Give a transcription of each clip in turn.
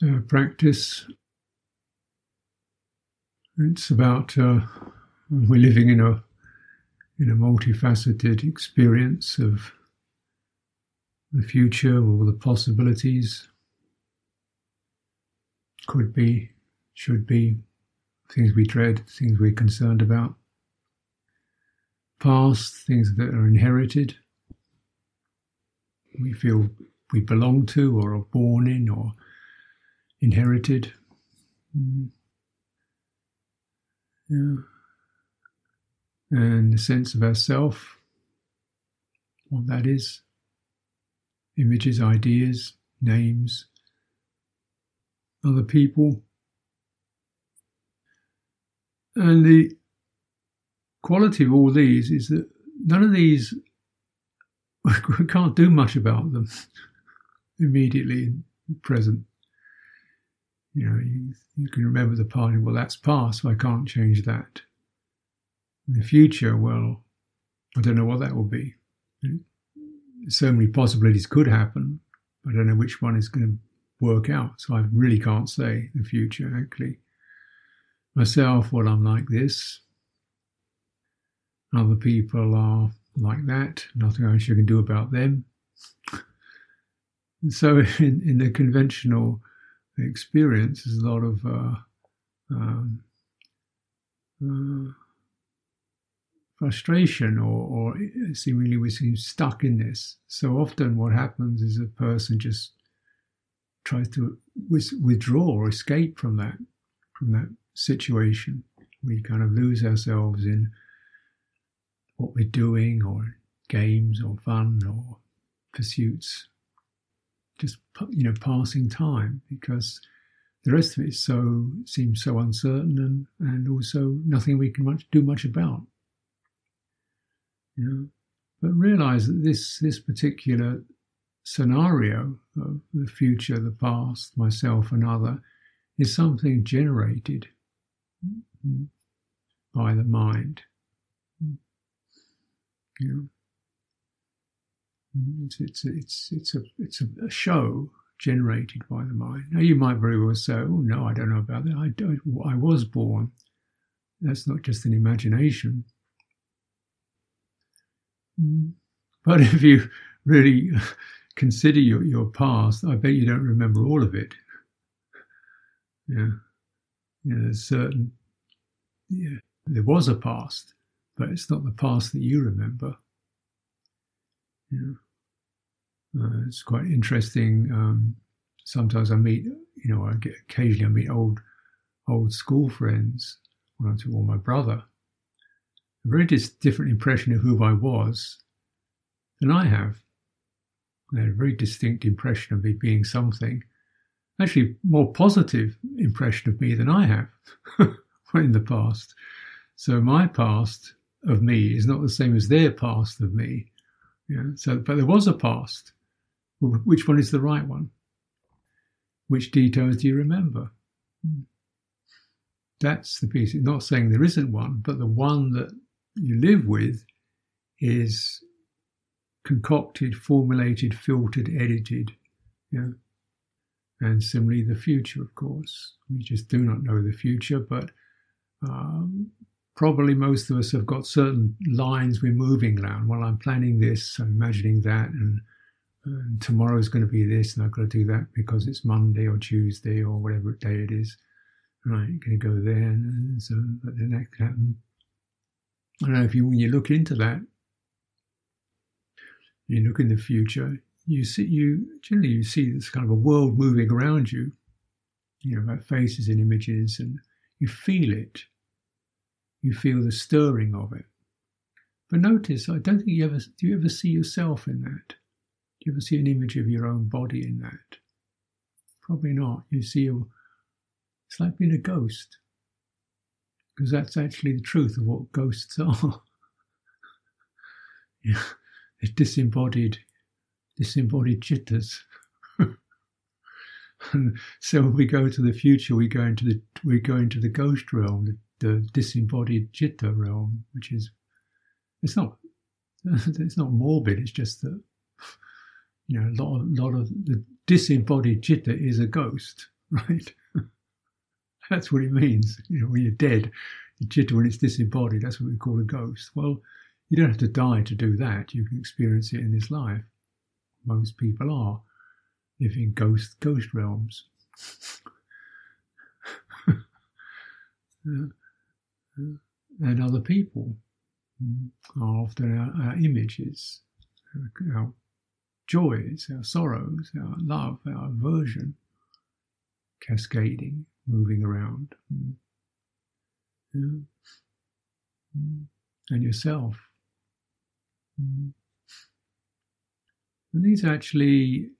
So, practice, it's about uh, we're living in a in a multifaceted experience of the future, all the possibilities. Could be, should be, things we dread, things we're concerned about. Past, things that are inherited, we feel we belong to or are born in or inherited. Mm. Yeah. And the sense of ourself, what that is, images, ideas, names, other people. And the quality of all these is that none of these, we can't do much about them immediately in present. You know, you, you can remember the past, well, that's past, so I can't change that. In the future, well, I don't know what that will be. So many possibilities could happen. I don't know which one is going to work out. So I really can't say the future, actually. Myself, well, I'm like this. Other people are like that. Nothing else you can do about them. so in, in the conventional experience is a lot of uh, um, uh, frustration or, or seemingly we seem stuck in this. So often what happens is a person just tries to withdraw or escape from that from that situation. We kind of lose ourselves in what we're doing or games or fun or pursuits just you know passing time because the rest of it so seems so uncertain and, and also nothing we can much do much about. You know? But realize that this this particular scenario of the future, the past, myself, and other is something generated by the mind. You know? It's, it's, it's, it's, a, it's a show generated by the mind. Now, you might very well say, oh, no, I don't know about that. I, I was born. That's not just an imagination. Mm. But if you really consider your, your past, I bet you don't remember all of it. Yeah. Yeah, there's certain, yeah, there was a past, but it's not the past that you remember. Yeah. Uh, it's quite interesting. Um, sometimes I meet, you know, I get occasionally I meet old, old school friends when I talk my brother. A very dis- different impression of who I was than I have. They had a very distinct impression of me being something, actually more positive impression of me than I have in the past. So my past of me is not the same as their past of me. Yeah. So, but there was a past. Which one is the right one? Which details do you remember? That's the piece. Not saying there isn't one, but the one that you live with is concocted, formulated, filtered, edited. Yeah. And similarly, the future, of course. We just do not know the future, but um, probably most of us have got certain lines we're moving around. Well, I'm planning this, I'm imagining that, and, and tomorrow's going to be this, and I've got to do that because it's Monday or Tuesday or whatever day it is. Right, you're going to go there, and so but then that can happen. Know if you, when you look into that, you look in the future, you see, you generally you see this kind of a world moving around you, you know, about faces and images, and you feel it you feel the stirring of it. But notice, I don't think you ever do you ever see yourself in that? Do you ever see an image of your own body in that? Probably not. You see, a, it's like being a ghost, because that's actually the truth of what ghosts are. yeah, it's disembodied, disembodied chittas. and so when we go to the future, we go into the we go into the ghost realm, the the disembodied citta realm, which is it's not it's not morbid. It's just that you know a lot of, lot of the disembodied citta is a ghost. right? that's what it means. You know, when you're dead, the chitta when it's disembodied, that's what we call a ghost. Well, you don't have to die to do that. You can experience it in this life. Most people are living ghost ghost realms. and other people are often our, our images, our joys, our sorrows, our love, our aversion, cascading, moving around. Yeah. And yourself. And these actually,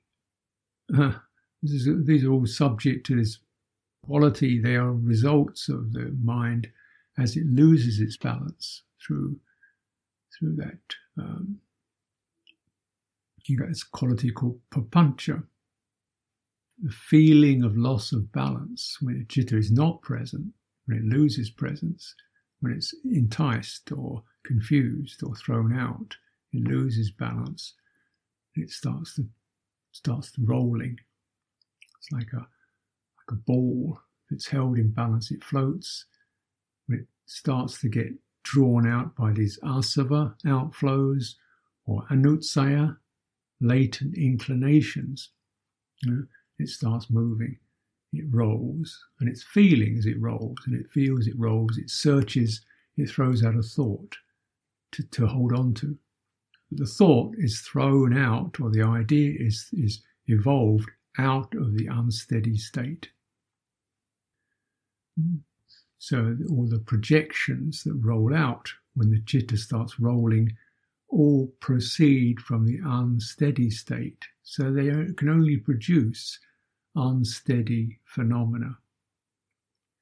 uh, is, these are all subject to this quality. They are results of the mind as it loses its balance through through that. Um, you got this quality called papancha, the feeling of loss of balance when chitta is not present, when it loses presence, when it's enticed or confused or thrown out, it loses balance. It starts to starts rolling. It's like a like a ball. If it's held in balance, it floats. When it starts to get drawn out by these asava outflows or anusaya, latent inclinations, you know, it starts moving. It rolls, and it's feeling as it rolls, and it feels it rolls, it searches, it throws out a thought to, to hold on to. The thought is thrown out, or the idea is, is evolved out of the unsteady state. Hmm. So all the projections that roll out when the chitta starts rolling all proceed from the unsteady state. So they can only produce unsteady phenomena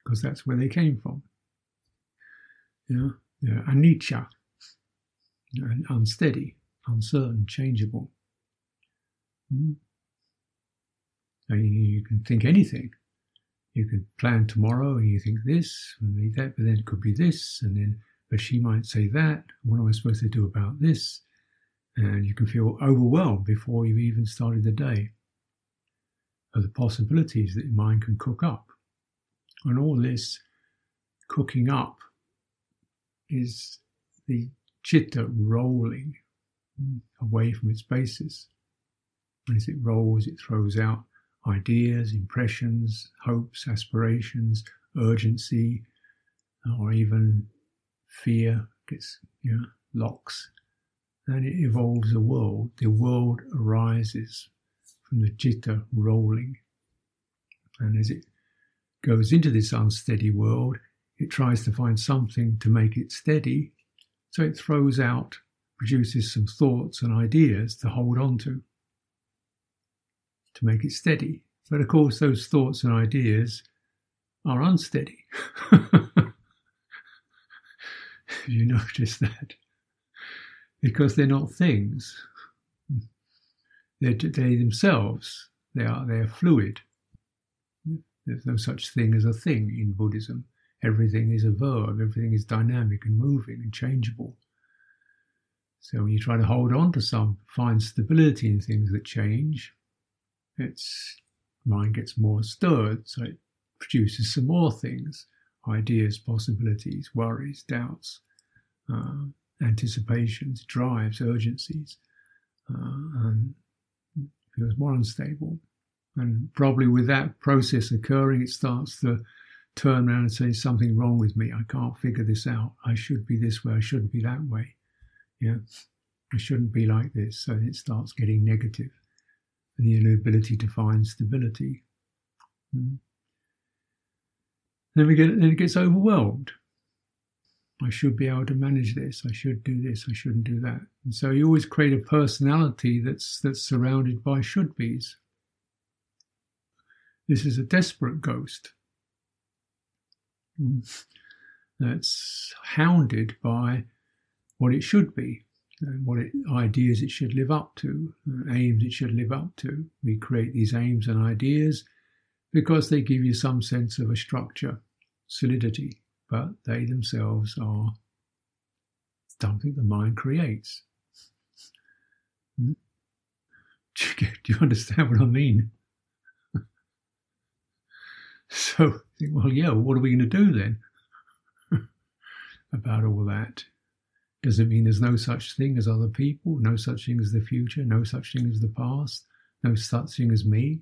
because that's where they came from. Know, they're anicca, unsteady, uncertain, changeable. Mm. you can think anything. You can plan tomorrow and you think this and that, but then it could be this, and then but she might say that. What am I supposed to do about this? And you can feel overwhelmed before you've even started the day of the possibilities that your mind can cook up. And all this cooking up is the chitta rolling away from its basis. And as it rolls, it throws out ideas, impressions, hopes, aspirations, urgency, or even fear gets you know, locks, and it evolves a world. The world arises from the chitta rolling. And as it goes into this unsteady world, it tries to find something to make it steady. So it throws out, produces some thoughts and ideas to hold on to, to make it steady. But of course, those thoughts and ideas are unsteady. you notice that? Because they're not things. They're, they themselves, they are, they are fluid. There's no such thing as a thing in Buddhism. Everything is a verb, everything is dynamic and moving and changeable. So when you try to hold on to some, find stability in things that change, its mind gets more stirred, so it produces some more things ideas, possibilities, worries, doubts, uh, anticipations, drives, urgencies, uh, and feels more unstable. And probably with that process occurring, it starts to turn around and say, Something wrong with me. I can't figure this out. I should be this way. I shouldn't be that way. Yeah. I shouldn't be like this. So it starts getting negative and the inability to find stability. Mm. Then we get then it gets overwhelmed. I should be able to manage this. I should do this. I shouldn't do that. And so you always create a personality that's that's surrounded by should be's. This is a desperate ghost that's hounded by what it should be, and what it, ideas it should live up to, uh, aims it should live up to. We create these aims and ideas because they give you some sense of a structure, solidity, but they themselves are something the mind creates. Hmm? Do you, understand what I mean? So well, yeah, what are we going to do then about all that? Does it mean there's no such thing as other people, no such thing as the future, no such thing as the past, no such thing as me?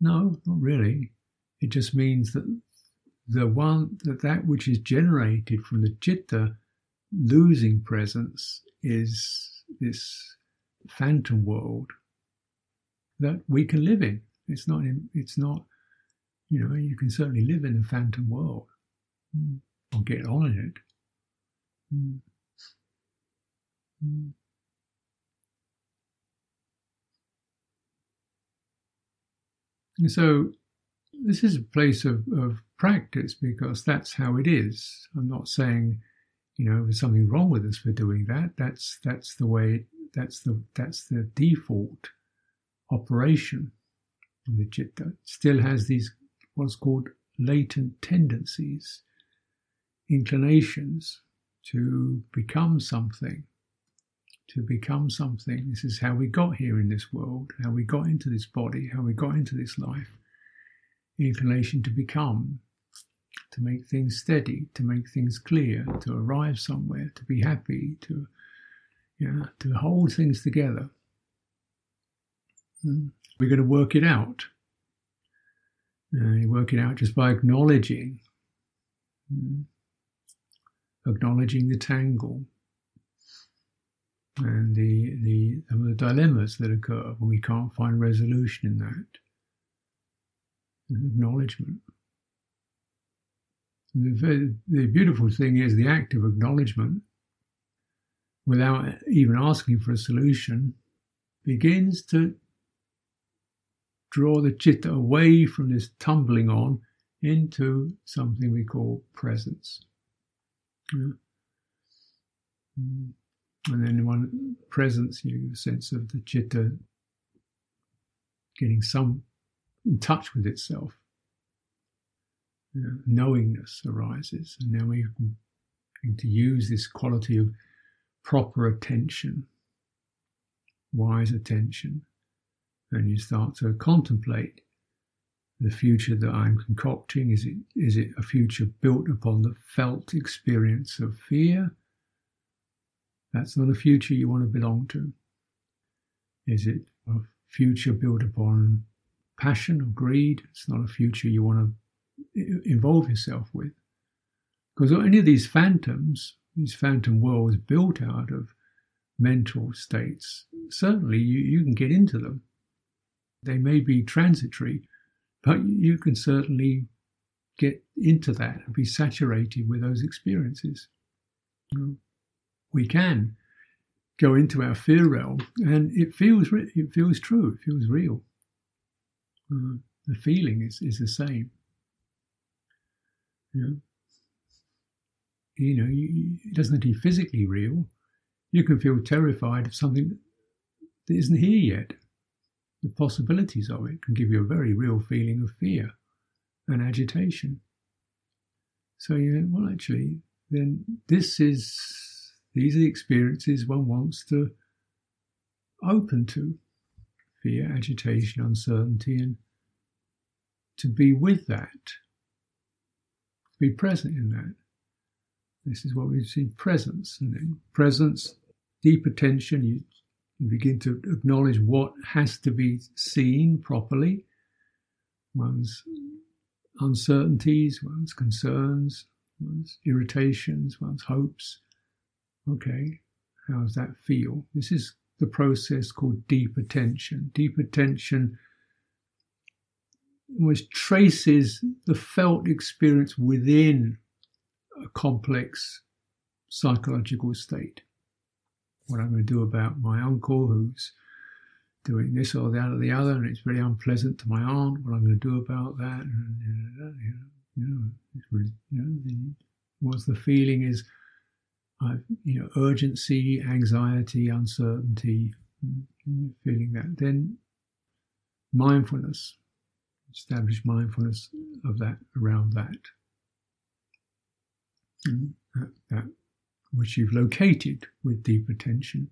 No, not really. It just means that the one that that which is generated from the citta losing presence is this phantom world that we can live in. It's not. It's not. You know, you can certainly live in a phantom world mm. or get on in it. Mm. Mm. And so this is a place of, of practice because that's how it is. I'm not saying, you know, there's something wrong with us for doing that. That's that's the way. That's the that's the default operation the citta. Still has these what's called latent tendencies, inclinations to become something. To become something. This is how we got here in this world, how we got into this body, how we got into this life inclination to become, to make things steady, to make things clear, to arrive somewhere, to be happy, to yeah, to hold things together. Hmm. We're going to work it out. You work it out just by acknowledging, mm, acknowledging the tangle and the the, the dilemmas that occur when we can't find resolution in that acknowledgement. The, the beautiful thing is the act of acknowledgement, without even asking for a solution, begins to draw the chitta away from this tumbling on into something we call presence. Yeah. And then one presence, you sense of the chitta getting some in touch with itself. You know, knowingness arises, and now we need to use this quality of proper attention, wise attention, and you start to contemplate the future that I'm concocting. Is it is it a future built upon the felt experience of fear? That's not a future you want to belong to. Is it a future built upon passion or greed. It's not a future you want to involve yourself with. Because any of these phantoms, these phantom worlds built out of mental states, certainly you, you can get into them. They may be transitory, but you can certainly get into that and be saturated with those experiences. We can go into our fear realm, and it feels it feels true. It feels real. Uh, the feeling is, is the same. You know, you know you, it doesn't have to be physically real. You can feel terrified of something that isn't here yet. The possibilities of it can give you a very real feeling of fear and agitation. So you well, actually, then this is these are the experiences one wants to open to fear, agitation, uncertainty, and to be with that, to be present in that. This is what we see presence. And presence, deep attention, you, you begin to acknowledge what has to be seen properly one's uncertainties, one's concerns, one's irritations, one's hopes. Okay, how does that feel? This is the process called deep attention. Deep attention almost traces the felt experience within a complex psychological state. What I'm going to do about my uncle who's doing this or that or the other, and it's very unpleasant to my aunt. What I'm going to do about that, and you know, you know, really, you know, the, what's the feeling is, I've, you know, urgency, anxiety, uncertainty, mm, feeling that. Then mindfulness, establish mindfulness of that around that. that, that which you've located with deep attention.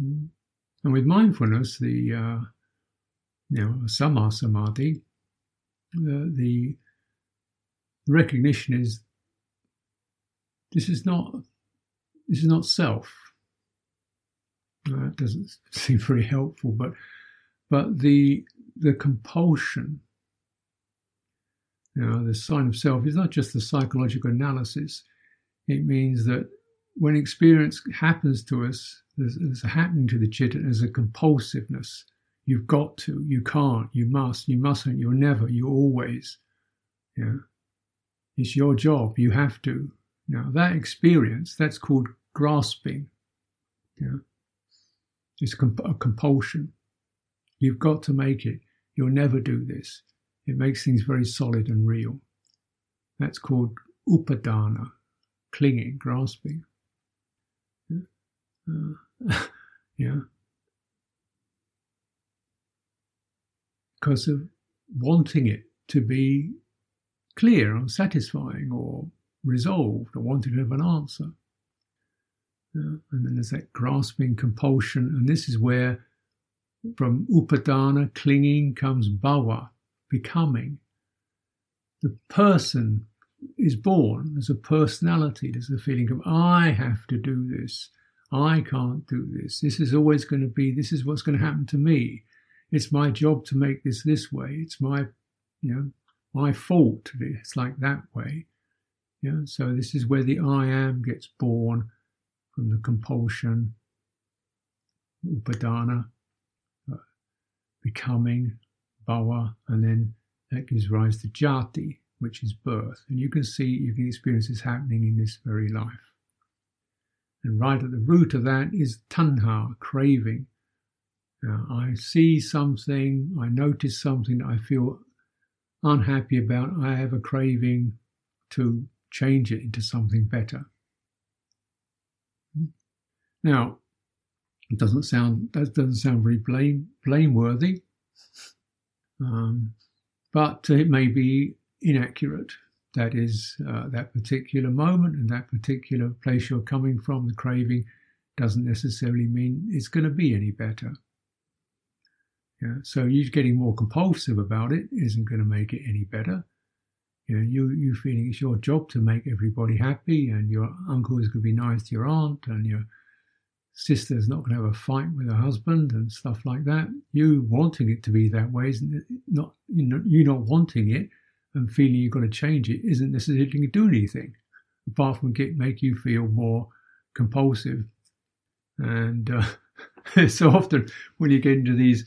And with mindfulness, the uh, you know, samma samadhi, uh, the recognition is this is not this is not self. Uh, that doesn't seem very helpful, but but the the compulsion, you know, the sign of self is not just the psychological analysis. It means that when experience happens to us, there's, happening to the chitta, there's a compulsiveness. You've got to, you can't, you must, you mustn't, you'll never, you always. Yeah. It's your job, you have to. Now that experience, that's called grasping. Yeah. It's a compulsion. You've got to make it. You'll never do this. It makes things very solid and real. That's called upadana, clinging, grasping. Yeah. Uh, yeah. Because of wanting it to be clear or satisfying or resolved or wanted to have an answer. Yeah. And then there's that grasping compulsion, and this is where from upadana, clinging, comes bhava, becoming. The person is born, there's a personality, there's a feeling of, I have to do this, I can't do this, this is always going to be, this is what's going to happen to me. It's my job to make this this way. It's my, you know, my fault. It's like that way. Yeah. So this is where the I am gets born from the compulsion, upadana, uh, becoming, bhava, and then that gives rise to jati, which is birth. And you can see, you can experience this happening in this very life. And right at the root of that is tanha, craving. Now, I see something, I notice something that I feel unhappy about, I have a craving to change it into something better. Now, it doesn't sound that doesn't sound very blame blameworthy, um, but it may be inaccurate. That is uh, that particular moment and that particular place you're coming from. The craving doesn't necessarily mean it's going to be any better. Yeah, so you getting more compulsive about it isn't going to make it any better. You know, you you feeling it's your job to make everybody happy, and your uncle is going to be nice to your aunt, and your sister's not going to have a fight with her husband and stuff like that. You wanting it to be that way isn't? Not you know you not wanting it and feeling you've got to change it isn't necessarily going to do anything apart from get make you feel more compulsive. And uh, so often when you get into these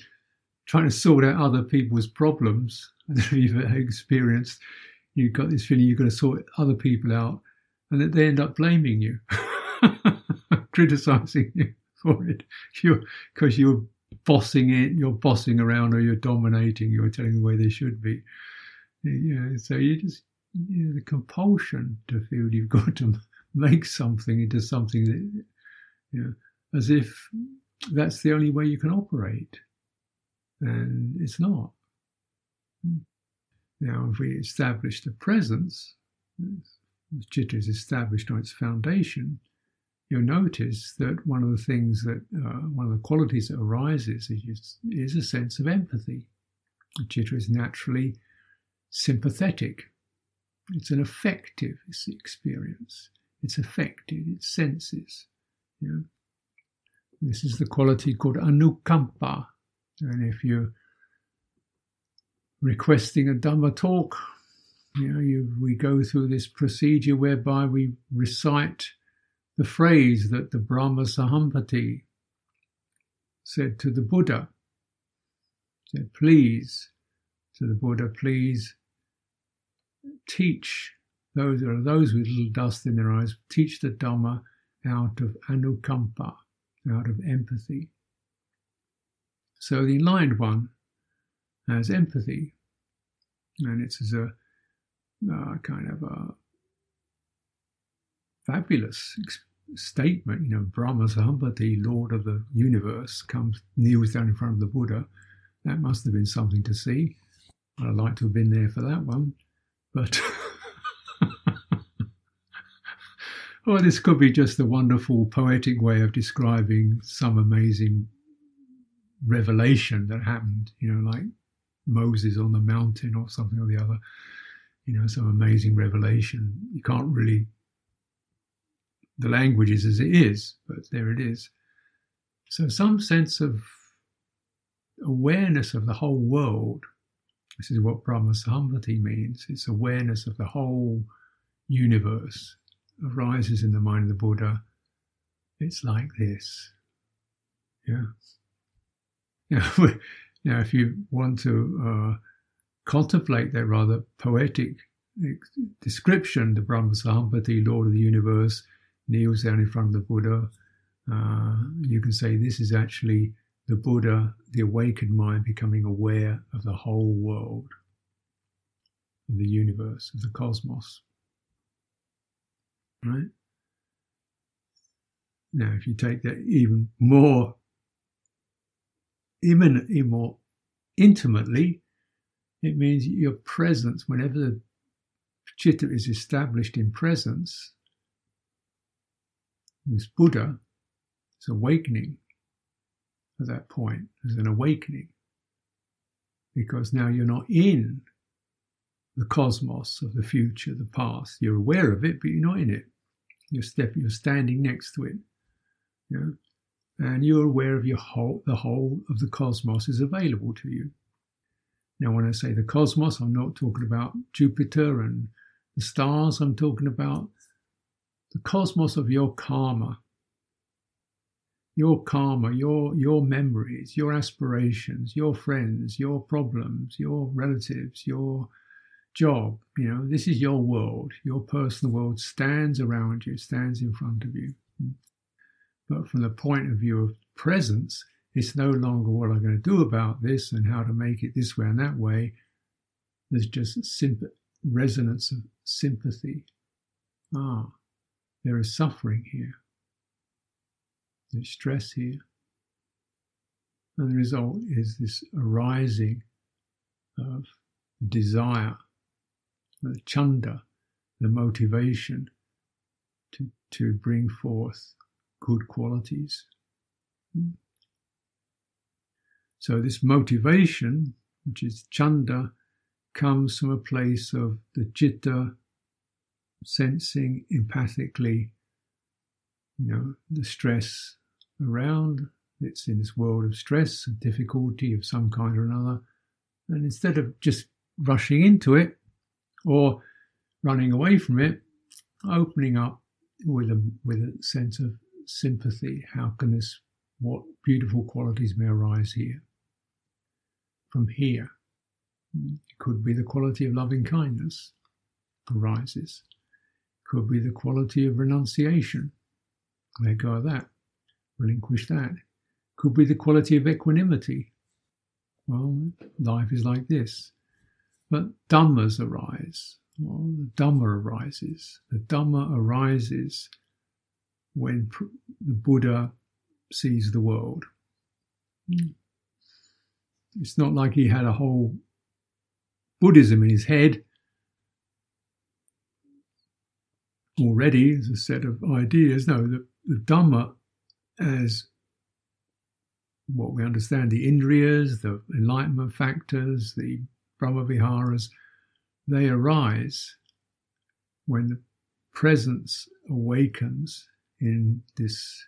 trying to sort out other people's problems, I don't know if you've experienced, you've got this feeling you've got to sort other people out, and that they end up blaming you. criticizing you for it. You're because you're bossing it, you're bossing around, or you're dominating. You're telling the way they should be. Yeah, so you just you know, the compulsion to feel you've got to make something into something that you know, as if that's the only way you can operate, and it's not. Now, if we establish the presence, the chitta is established on its foundation, you'll notice that one of the things that, uh, one of the qualities that arises is, is a sense of empathy. Chitta is naturally sympathetic. It's an affective experience. It's affected, it senses. You know? This is the quality called anukampa. And if you're requesting a Dhamma talk, you know, you, we go through this procedure whereby we recite the phrase that the Brahma Sahampati said to the Buddha. Said, please, to the Buddha, please teach those are those with little dust in their eyes, teach the Dhamma out of anukampa, out of empathy. So the enlightened one has empathy, and it's as a uh, kind of a fabulous statement. You know, Brahma Sahampati, Lord of the universe, comes kneels down in front of the Buddha. That must have been something to see. I'd like to have been there for that one, but. Or this could be just a wonderful poetic way of describing some amazing revelation that happened. You know, like Moses on the mountain or something or the other, you know, some amazing revelation. You can't really, the language is as it is, but there it is. So, some sense of awareness of the whole world. This is what Brahma Sahampati means. It's awareness of the whole universe arises in the mind of the Buddha. It's like this. Yeah. Yeah. Now, if you want to uh, contemplate that rather poetic description, the Brahma Sahampati, Lord of the Universe, kneels down in front of the Buddha. Uh, you can say this is actually the Buddha, the awakened mind, becoming aware of the whole world, of the universe, of the cosmos. Right? Now, if you take that even more imminently, more intimately, it means your presence, whenever the chitta is established in presence, this Buddha is awakening at that point. There's an awakening. Because now you're not in the cosmos of the future, the past. You're aware of it, but you're not in it. You're step, you're standing next to it. Yeah? And you're aware of your whole the whole of the cosmos is available to you. Now, when I say the cosmos, I'm not talking about Jupiter and the stars, I'm talking about the cosmos of your karma, your karma, your your memories, your aspirations, your friends, your problems, your relatives, your job. You know, this is your world. Your personal world stands around you, stands in front of you. But from the point of view of presence, it's no longer what I'm going to do about this and how to make it this way and that way. There's just resonance of sympathy. Ah, there is suffering here. There's stress here. And the result is this arising of desire, the chanda, the motivation to, to bring forth good qualities. So, this motivation, which is chanda, comes from a place of the citta sensing empathically, you know, the stress around. It's in this world of stress and difficulty of some kind or another. And instead of just rushing into it or running away from it, opening up with a, with a sense of sympathy. How can this, what beautiful qualities may arise here? From here, it could be the quality of loving kindness arises, could be the quality of renunciation. Let go of that relinquish that. Could be the quality of equanimity. Well, life is like this. But dhammas arise. Well, the dhamma arises. The dhamma arises when the Buddha sees the world. Hmm. It's not like he had a whole Buddhism in his head already as a set of ideas. No, the, the Dhamma as what we understand the indriyas, the enlightenment factors, the brahmaviharas, they arise when the presence awakens in this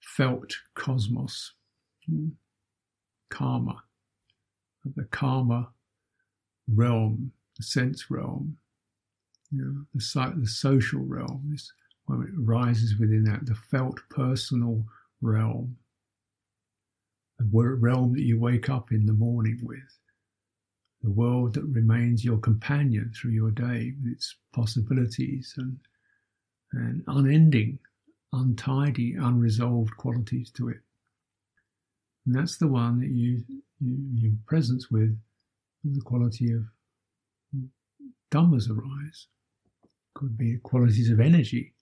felt cosmos, hmm, karma, the karma realm, the sense realm, you know, the, the social realm, this when it rises within that, the felt personal realm, the realm that you wake up in the morning with, the world that remains your companion through your day with its possibilities and, and unending, untidy, unresolved qualities to it. And that's the one that you, you, you presence with, the quality of dhammas arise. Could be qualities of energy,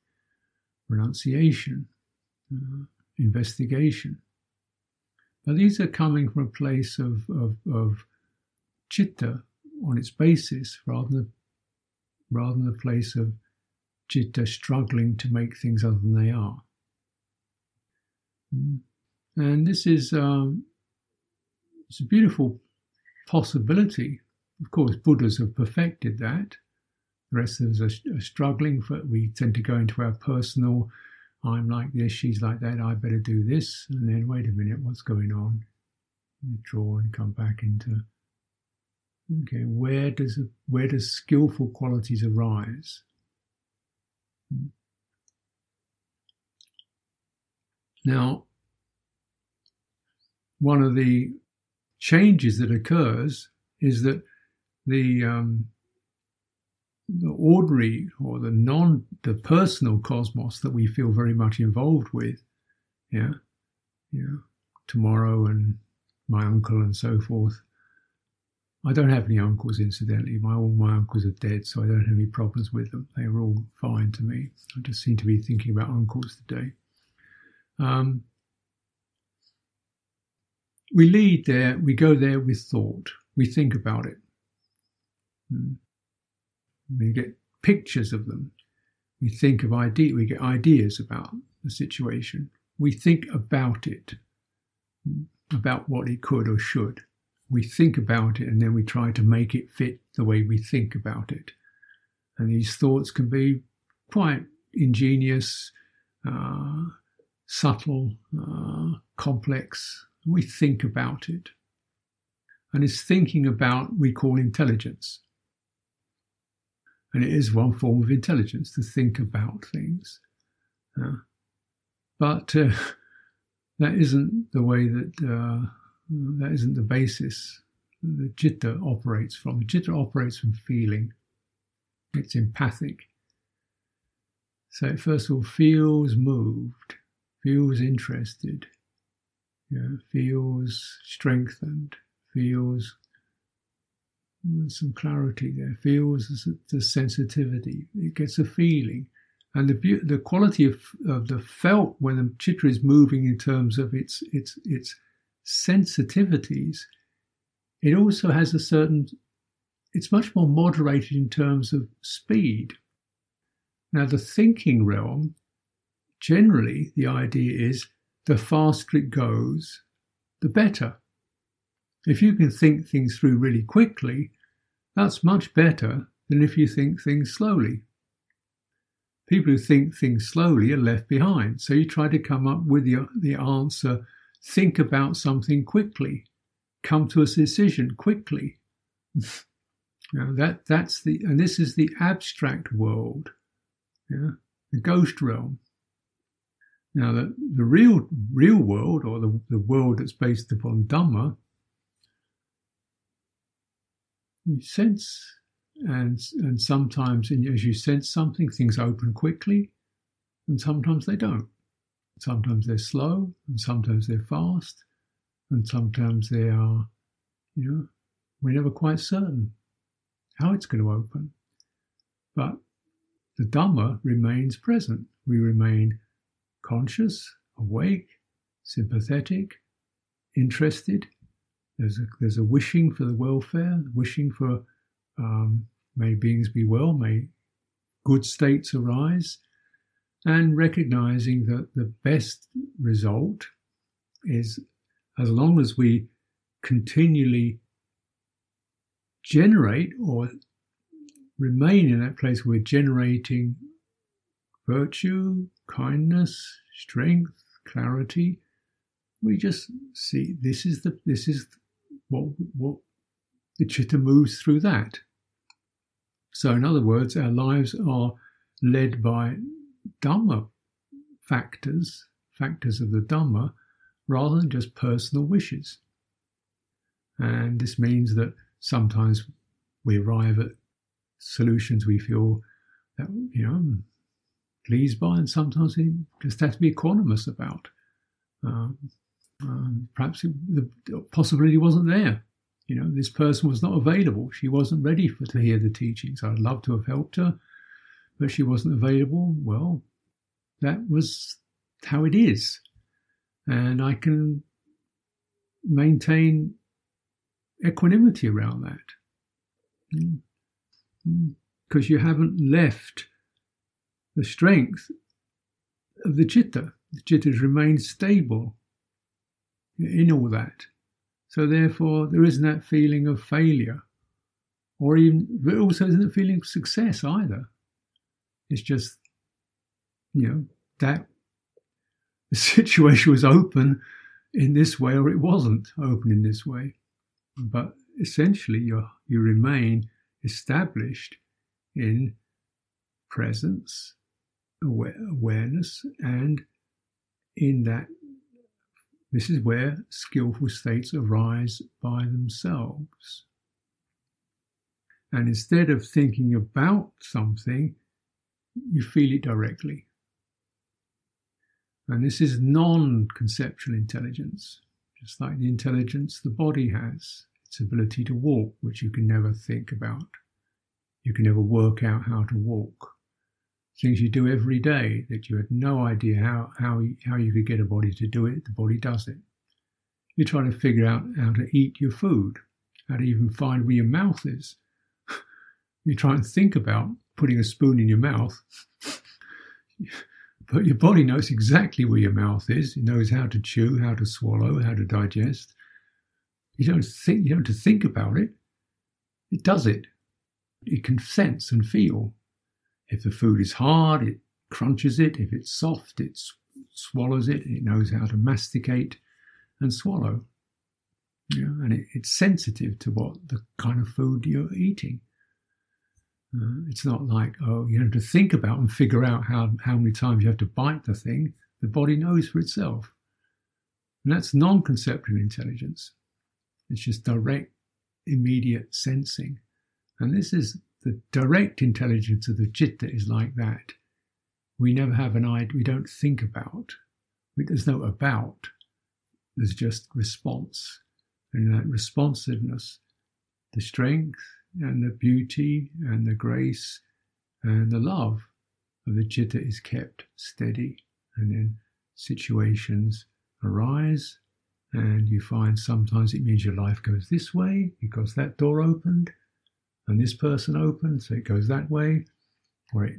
renunciation, uh, investigation. But these are coming from a place of, of, of chitta on its basis rather than, rather than a place of chitta struggling to make things other than they are. Mm. And this is um, it's a beautiful possibility. Of course, Buddhas have perfected that. The rest of us are, are struggling. For, we tend to go into our personal, I'm like this, she's like that, I better do this. And then, wait a minute, what's going on? Withdraw and come back into Okay, where does where does skillful qualities arise? Now, one of the changes that occurs is that the um, the ordinary or the non the personal cosmos that we feel very much involved with, yeah, yeah, tomorrow and my uncle and so forth, I don't have any uncles, incidentally. My all my uncles are dead, so I don't have any problems with them. They were all fine to me. I just seem to be thinking about uncles today. Um, we lead there. We go there with thought. We think about it. Hmm. We get pictures of them. We think of idea. We get ideas about the situation. We think about it, hmm, about what it could or should we think about it and then we try to make it fit the way we think about it. And these thoughts can be quite ingenious, uh, subtle, uh, complex. We think about it. And it's thinking about we call intelligence. And it is one form of intelligence to think about things. Uh, but uh, that isn't the way that uh, that isn't the basis the citta operates from. The citta operates from feeling. It's empathic. So it first of all feels moved, feels interested, feels strengthened, feels some clarity there, feels the sensitivity. It gets a feeling. And the the quality of, of the felt when the citta is moving in terms of its its its sensitivities, it also has a certain, it's much more moderated in terms of speed. Now, the thinking realm, generally, the idea is the faster it goes, the better. If you can think things through really quickly, that's much better than if you think things slowly. People who think things slowly are left behind. So you try to come up with the, the answer think about something quickly, come to a decision quickly. now that that's the and this is the abstract world, yeah, the ghost realm. Now the, the real real world or the, the world that's based upon Dhamma, you sense and and sometimes as you sense something, things open quickly, and sometimes they don't. Sometimes they're slow, and sometimes they're fast, and sometimes they are, you know, we're never quite certain how it's going to open. But the Dhamma remains present. We remain conscious, awake, sympathetic, interested. There's a, there's a wishing for the welfare, wishing for um, may beings be well, may good states arise and recognizing that the best result is as long as we continually generate or remain in that place where we're generating virtue, kindness, strength, clarity, we just see this is the this is what what the chitta moves through that. So in other words, our lives are led by Dhamma factors, factors of the Dhamma, rather than just personal wishes. And this means that sometimes we arrive at solutions we feel that, you know, pleased by, and sometimes we just have to be equanimous about. Um, um, perhaps it, the possibility wasn't there. You know, this person was not available. She wasn't ready for to hear the teachings. I'd love to have helped her, but she wasn't available, well, that was how it is. And I can maintain equanimity around that. Because mm. you haven't left the strength of the chitta. The chitta has remained stable in all that. So therefore, there isn't that feeling of failure, or even there also isn't a feeling of success either. It's just, you know, that the situation was open in this way or it wasn't open in this way. But essentially, you you remain established in presence, aware, awareness, and in that this is where skillful states arise by themselves. And instead of thinking about something, you feel it directly. And this is non conceptual intelligence, just like the intelligence the body has, its ability to walk, which you can never think about. You can never work out how to walk. Things you do every day that you had no idea how, how, how you could get a body to do it, the body does it. You try to figure out how to eat your food, how to even find where your mouth is. you try and think about putting a spoon in your mouth. But your body knows exactly where your mouth is. It knows how to chew, how to swallow, how to digest. You don't think you don't have to think about it. It does it. It can sense and feel. If the food is hard, it crunches it. If it's soft, it swallows it. It knows how to masticate and swallow. Yeah, and it, it's sensitive to what the kind of food you're eating. Uh, it's not like, oh, you have to think about and figure out how, how many times you have to bite the thing. The body knows for itself. And that's non conceptual intelligence. It's just direct, immediate sensing. And this is the direct intelligence of the citta is like that. We never have an idea, we don't think about. There's no about, there's just response. And that responsiveness, the strength, and the beauty and the grace and the love of the citta is kept steady. And then situations arise, and you find sometimes it means your life goes this way because that door opened and this person opened, so it goes that way. Or it,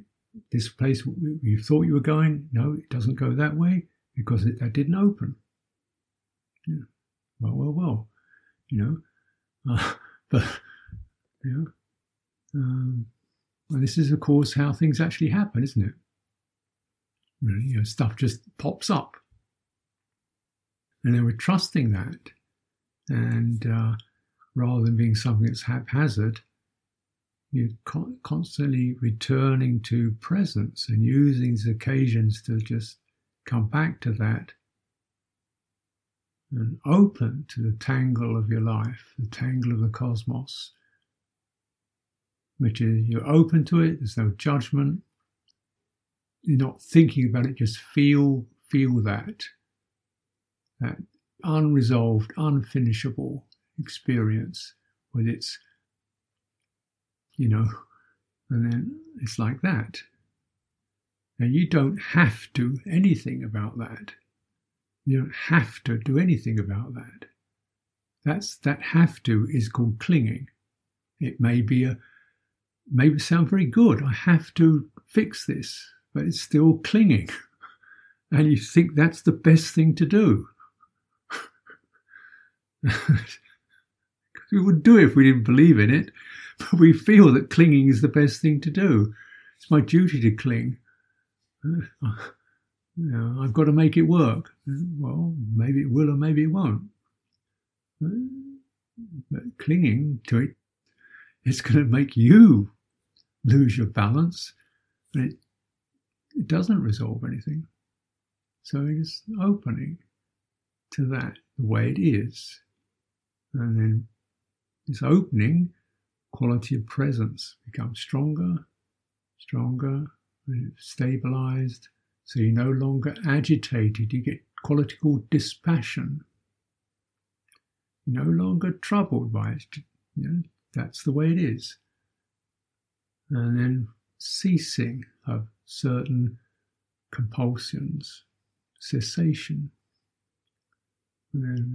this place you thought you were going, no, it doesn't go that way because it, that didn't open. Yeah. Well, well, well, you know. Uh, but yeah. Um, and this is, of course, how things actually happen, isn't it? Really, you know, stuff just pops up. And then we're trusting that. And uh, rather than being something that's haphazard, you're con- constantly returning to presence and using these occasions to just come back to that and open to the tangle of your life, the tangle of the cosmos, which is you're open to it, there's no judgment. You're not thinking about it, just feel feel that that unresolved, unfinishable experience with its you know, and then it's like that. And you don't have to anything about that. You don't have to do anything about that. That's that have to is called clinging. It may be a maybe sound very good. I have to fix this, but it's still clinging. And you think that's the best thing to do. we would do it if we didn't believe in it, but we feel that clinging is the best thing to do. It's my duty to cling. You know, I've got to make it work. Well, maybe it will or maybe it won't. But clinging to it, it's going to make you lose your balance, but it, it doesn't resolve anything. So it's opening to that the way it is. And then this opening, quality of presence becomes stronger, stronger, stabilized. So you're no longer agitated. You get quality called dispassion. No longer troubled by it. You know, that's the way it is and then ceasing of certain compulsions, cessation,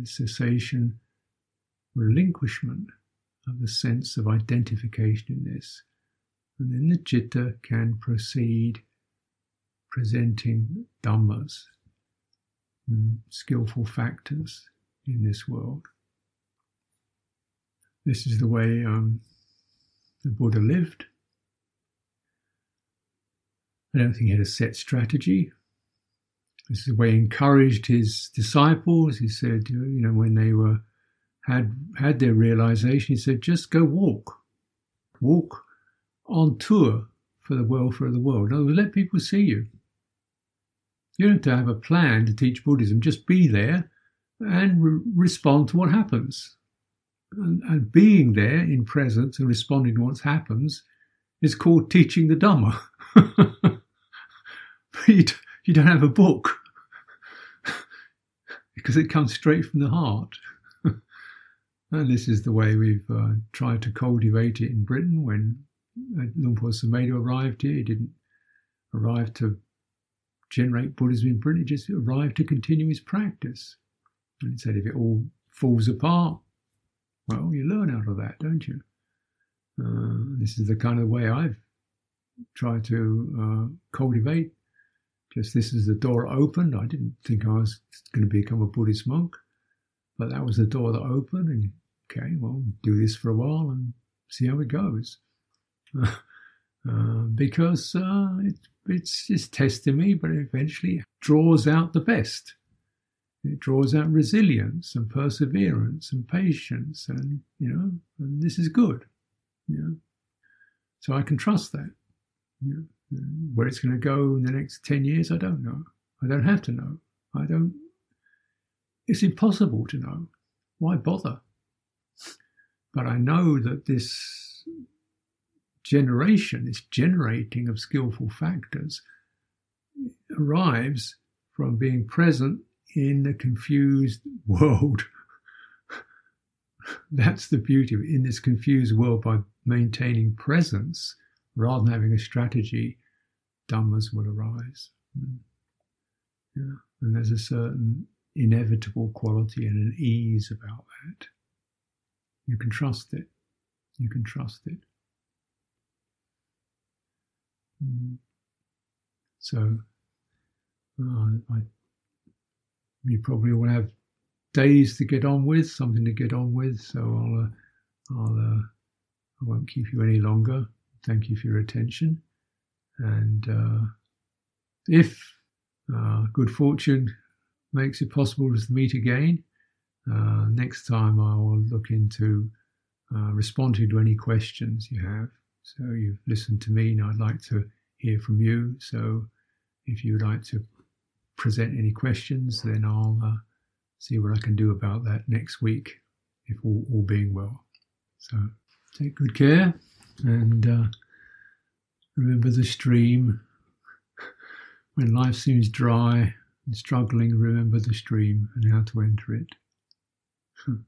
cessation, relinquishment of the sense of identification in this. And then the citta can proceed presenting dhammas, skillful factors in this world. this is the way um, the Buddha lived. I don't think he had a set strategy. This is the way he encouraged his disciples. He said, you know, when they were had had their realization, he said, just go walk, walk on tour for the welfare of the world. In other words, let people see you. You don't have to have a plan to teach Buddhism. Just be there and re- respond to what happens. And, and, being there in presence and responding to what happens is called teaching the Dhamma. you, you don't have a book because it comes straight from the heart. and this is the way we've uh, tried to cultivate it in Britain. When uh, Luang Por Sumedho arrived here, he didn't arrive to generate Buddhism in Britain, he just arrived to continue his practice. And he said, if it all falls apart, well, you learn out of that, don't you? Uh, this is the kind of way I've tried to uh, cultivate. Just this is the door opened. I didn't think I was going to become a Buddhist monk, but that was the door that opened. And okay, well, do this for a while and see how it goes. Uh, because uh, it, it's, testing me, but it eventually draws out the best. It draws out resilience and perseverance and patience, and you know, and this is good. You know, so I can trust that. You know, where it's going to go in the next ten years, I don't know. I don't have to know. I don't. It's impossible to know. Why bother? But I know that this generation, this generating of skillful factors, arrives from being present in the confused world. That's the beauty of it. In this confused world, by maintaining presence rather than having a strategy, dhammas will arise. Hmm. Yeah. And there's a certain inevitable quality and an ease about that. You can trust it. You can trust it. Mm. So, uh, I you probably will have days to get on with, something to get on with. So I'll, uh, I'll, uh, I won't keep you any longer. Thank you for your attention. And uh, if uh, good fortune makes it possible to meet again, uh, next time I will look into uh, responding to any questions you have. So you've listened to me, and I'd like to hear from you. So if you'd like to present any questions, then I'll uh, see what I can do about that next week, if all, all being well. So take good care and uh, remember the stream. When life seems dry and struggling, remember the stream and how to enter it. Hmm.